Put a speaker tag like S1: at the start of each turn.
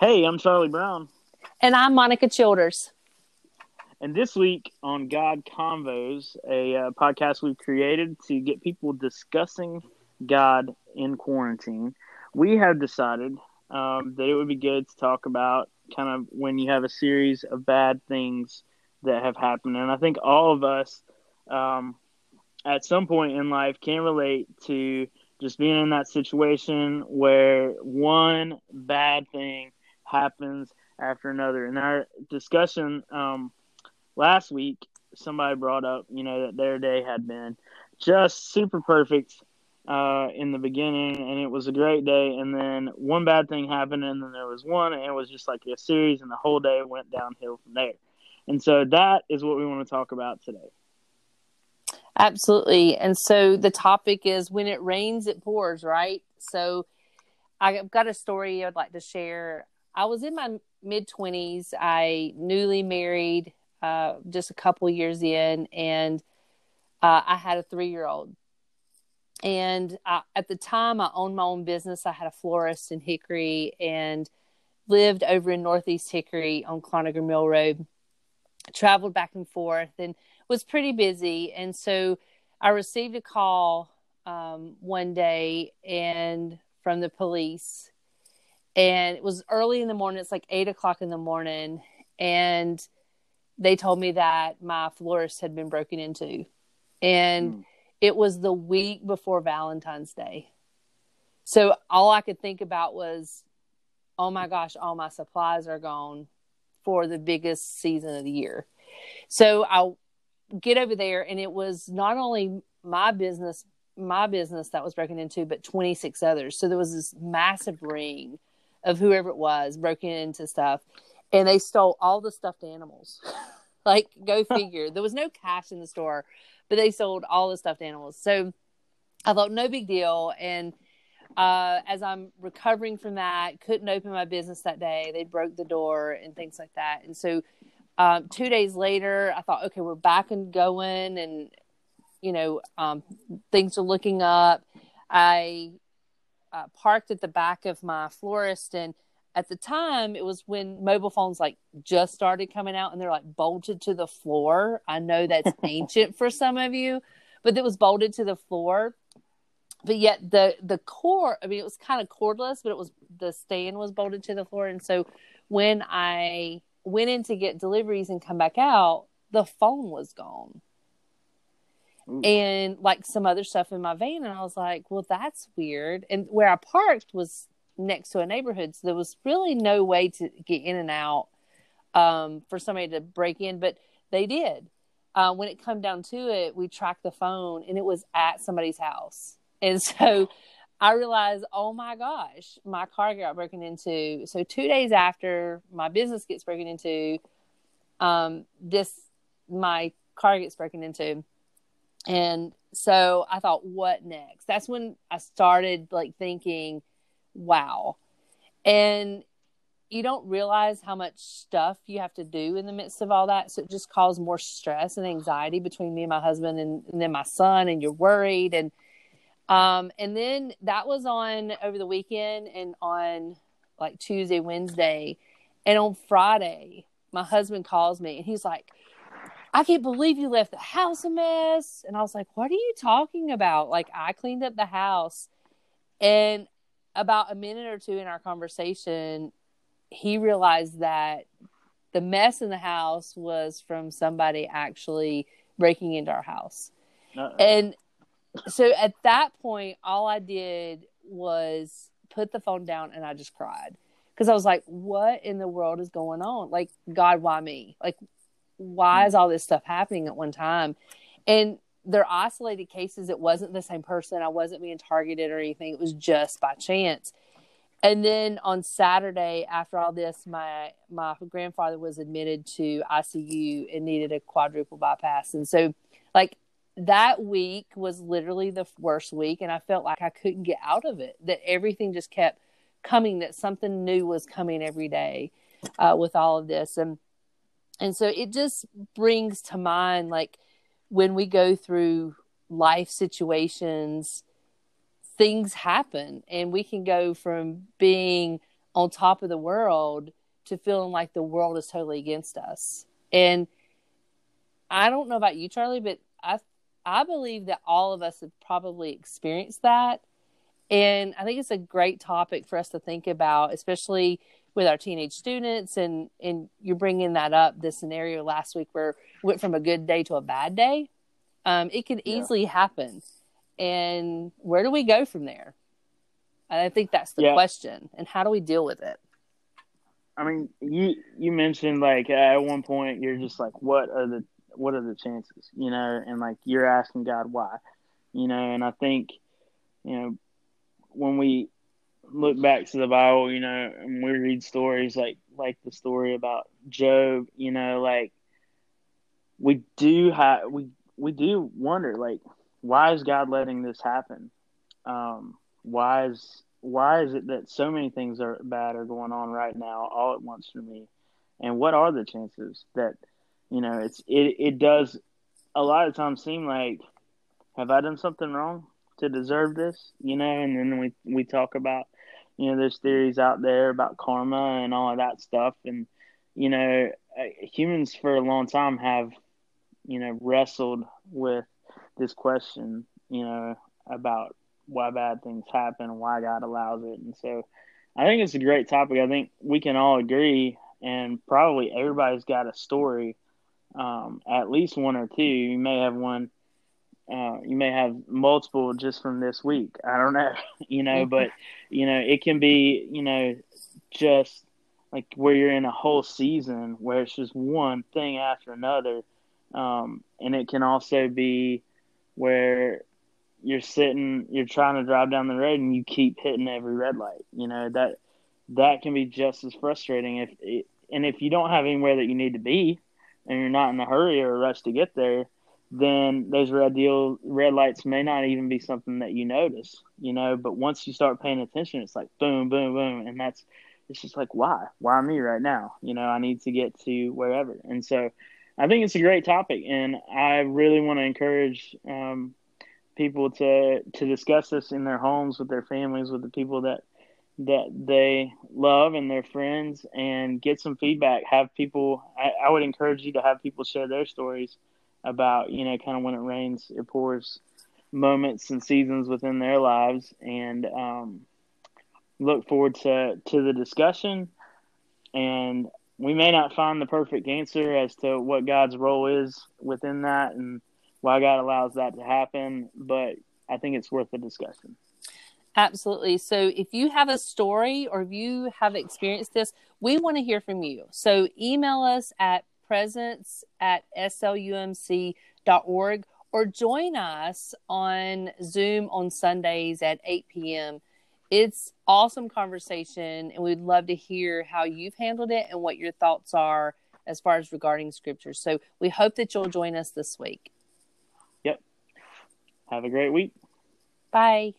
S1: Hey, I'm Charlie Brown.
S2: And I'm Monica Childers.
S1: And this week on God Convos, a uh, podcast we've created to get people discussing God in quarantine, we have decided um, that it would be good to talk about kind of when you have a series of bad things that have happened. And I think all of us um, at some point in life can relate to just being in that situation where one bad thing happens after another. In our discussion um, last week, somebody brought up, you know, that their day had been just super perfect uh, in the beginning, and it was a great day. And then one bad thing happened, and then there was one, and it was just like a series, and the whole day went downhill from there. And so that is what we want to talk about today.
S2: Absolutely. And so the topic is when it rains, it pours, right? So I've got a story I'd like to share. I was in my mid 20s. I newly married, uh, just a couple years in, and uh, I had a three year old. And I, at the time, I owned my own business. I had a florist in Hickory and lived over in Northeast Hickory on Cloninger Mill Road. Traveled back and forth and was pretty busy. And so I received a call um, one day and from the police and it was early in the morning. It's like eight o'clock in the morning. And they told me that my florist had been broken into. And mm. it was the week before valentine's day. So all i could think about was oh my gosh all my supplies are gone for the biggest season of the year. So i get over there and it was not only my business my business that was broken into but 26 others. So there was this massive ring of whoever it was broken into stuff and they stole all the stuffed animals. Like go figure. There was no cash in the store but they sold all the stuffed animals. So i thought no big deal. And uh, as i'm recovering from that couldn't open my business that day. They broke the door and things like that. And so um, two days later i thought okay we're back and going and you know um, things are looking up. I uh, parked at the back of my florist. And at the time it was when mobile phones like just started coming out and they're like bolted to the floor. I know that's ancient for some of you but it was bolted to the floor. But yet the the cord i mean it was kind of cordless but it was the stand was bolted to the floor. And so when i went in to get deliveries and come back out the phone was gone Ooh. and like some other stuff in my van. And I was like, well, that's weird. And where I parked was next to a neighborhood. So there was really no way to get in and out um, for somebody to break in, but they did. Uh, when it come down to it, we tracked the phone and it was at somebody's house. And so I realized, oh my gosh, my car got broken into. So two days after my business gets broken into, um, this my car gets broken into and so I thought, what next? That's when I started like thinking, wow. And you don't realize how much stuff you have to do in the midst of all that. So it just caused more stress and anxiety between me and my husband and, and then my son, and you're worried. And um, and then that was on over the weekend and on like Tuesday, Wednesday. And on Friday, my husband calls me and he's like, I can't believe you left the house a mess. And I was like, what are you talking about? Like, I cleaned up the house. And about a minute or two in our conversation, he realized that the mess in the house was from somebody actually breaking into our house. Uh-oh. And so at that point, all I did was put the phone down and I just cried because I was like, what in the world is going on? Like, God, why me? Like, why is all this stuff happening at one time? And they're isolated cases. It wasn't the same person. I wasn't being targeted or anything. It was just by chance. And then on Saturday, after all this, my my grandfather was admitted to ICU and needed a quadruple bypass. And so, like that week was literally the worst week, and I felt like I couldn't get out of it. That everything just kept coming. That something new was coming every day uh, with all of this. And and so it just brings to mind like when we go through life situations things happen and we can go from being on top of the world to feeling like the world is totally against us. And I don't know about you, Charlie, but I I believe that all of us have probably experienced that. And I think it's a great topic for us to think about, especially with our teenage students. And, and you're bringing that up, the scenario last week where went from a good day to a bad day. Um, it can easily yeah. happen. And where do we go from there? And I think that's the yeah. question. And how do we deal with it?
S1: I mean, you you mentioned like at one point you're just like, what are the what are the chances, you know, and like you're asking God why, you know, and I think, you know, when we look back to the Bible, you know, and we read stories like like the story about Job, you know, like we do have we we do wonder like why is God letting this happen? Um, why is why is it that so many things are bad are going on right now all at once for me? And what are the chances that you know, it's it it does a lot of times seem like have I done something wrong to deserve this? You know, and then we we talk about you know there's theories out there about karma and all of that stuff, and you know uh, humans for a long time have you know wrestled with this question, you know, about why bad things happen why God allows it, and so I think it's a great topic. I think we can all agree, and probably everybody's got a story um, at least one or two. You may have one. Uh, you may have multiple just from this week. I don't know, you know, but you know, it can be, you know, just like where you're in a whole season where it's just one thing after another. Um, and it can also be where you're sitting, you're trying to drive down the road and you keep hitting every red light. You know that that can be just as frustrating if it, and if you don't have anywhere that you need to be, and you're not in a hurry or a rush to get there, then those red deal red lights may not even be something that you notice, you know. But once you start paying attention, it's like boom, boom, boom, and that's it's just like why, why me right now? You know, I need to get to wherever, and so I think it's a great topic, and I really want to encourage um, people to to discuss this in their homes with their families, with the people that that they love and their friends and get some feedback. Have people, I, I, would encourage you to have people share their stories about, you know, kind of when it rains, it pours moments and seasons within their lives and um, look forward to, to the discussion. And we may not find the perfect answer as to what God's role is within that and why God allows that to happen, but I think it's worth the discussion.
S2: Absolutely. So if you have a story or if you have experienced this, we want to hear from you. So email us at presence at slumc.org or join us on Zoom on Sundays at 8 p.m. It's awesome conversation, and we'd love to hear how you've handled it and what your thoughts are as far as regarding scripture. So we hope that you'll join us this week.
S1: Yep. Have a great week.
S2: Bye.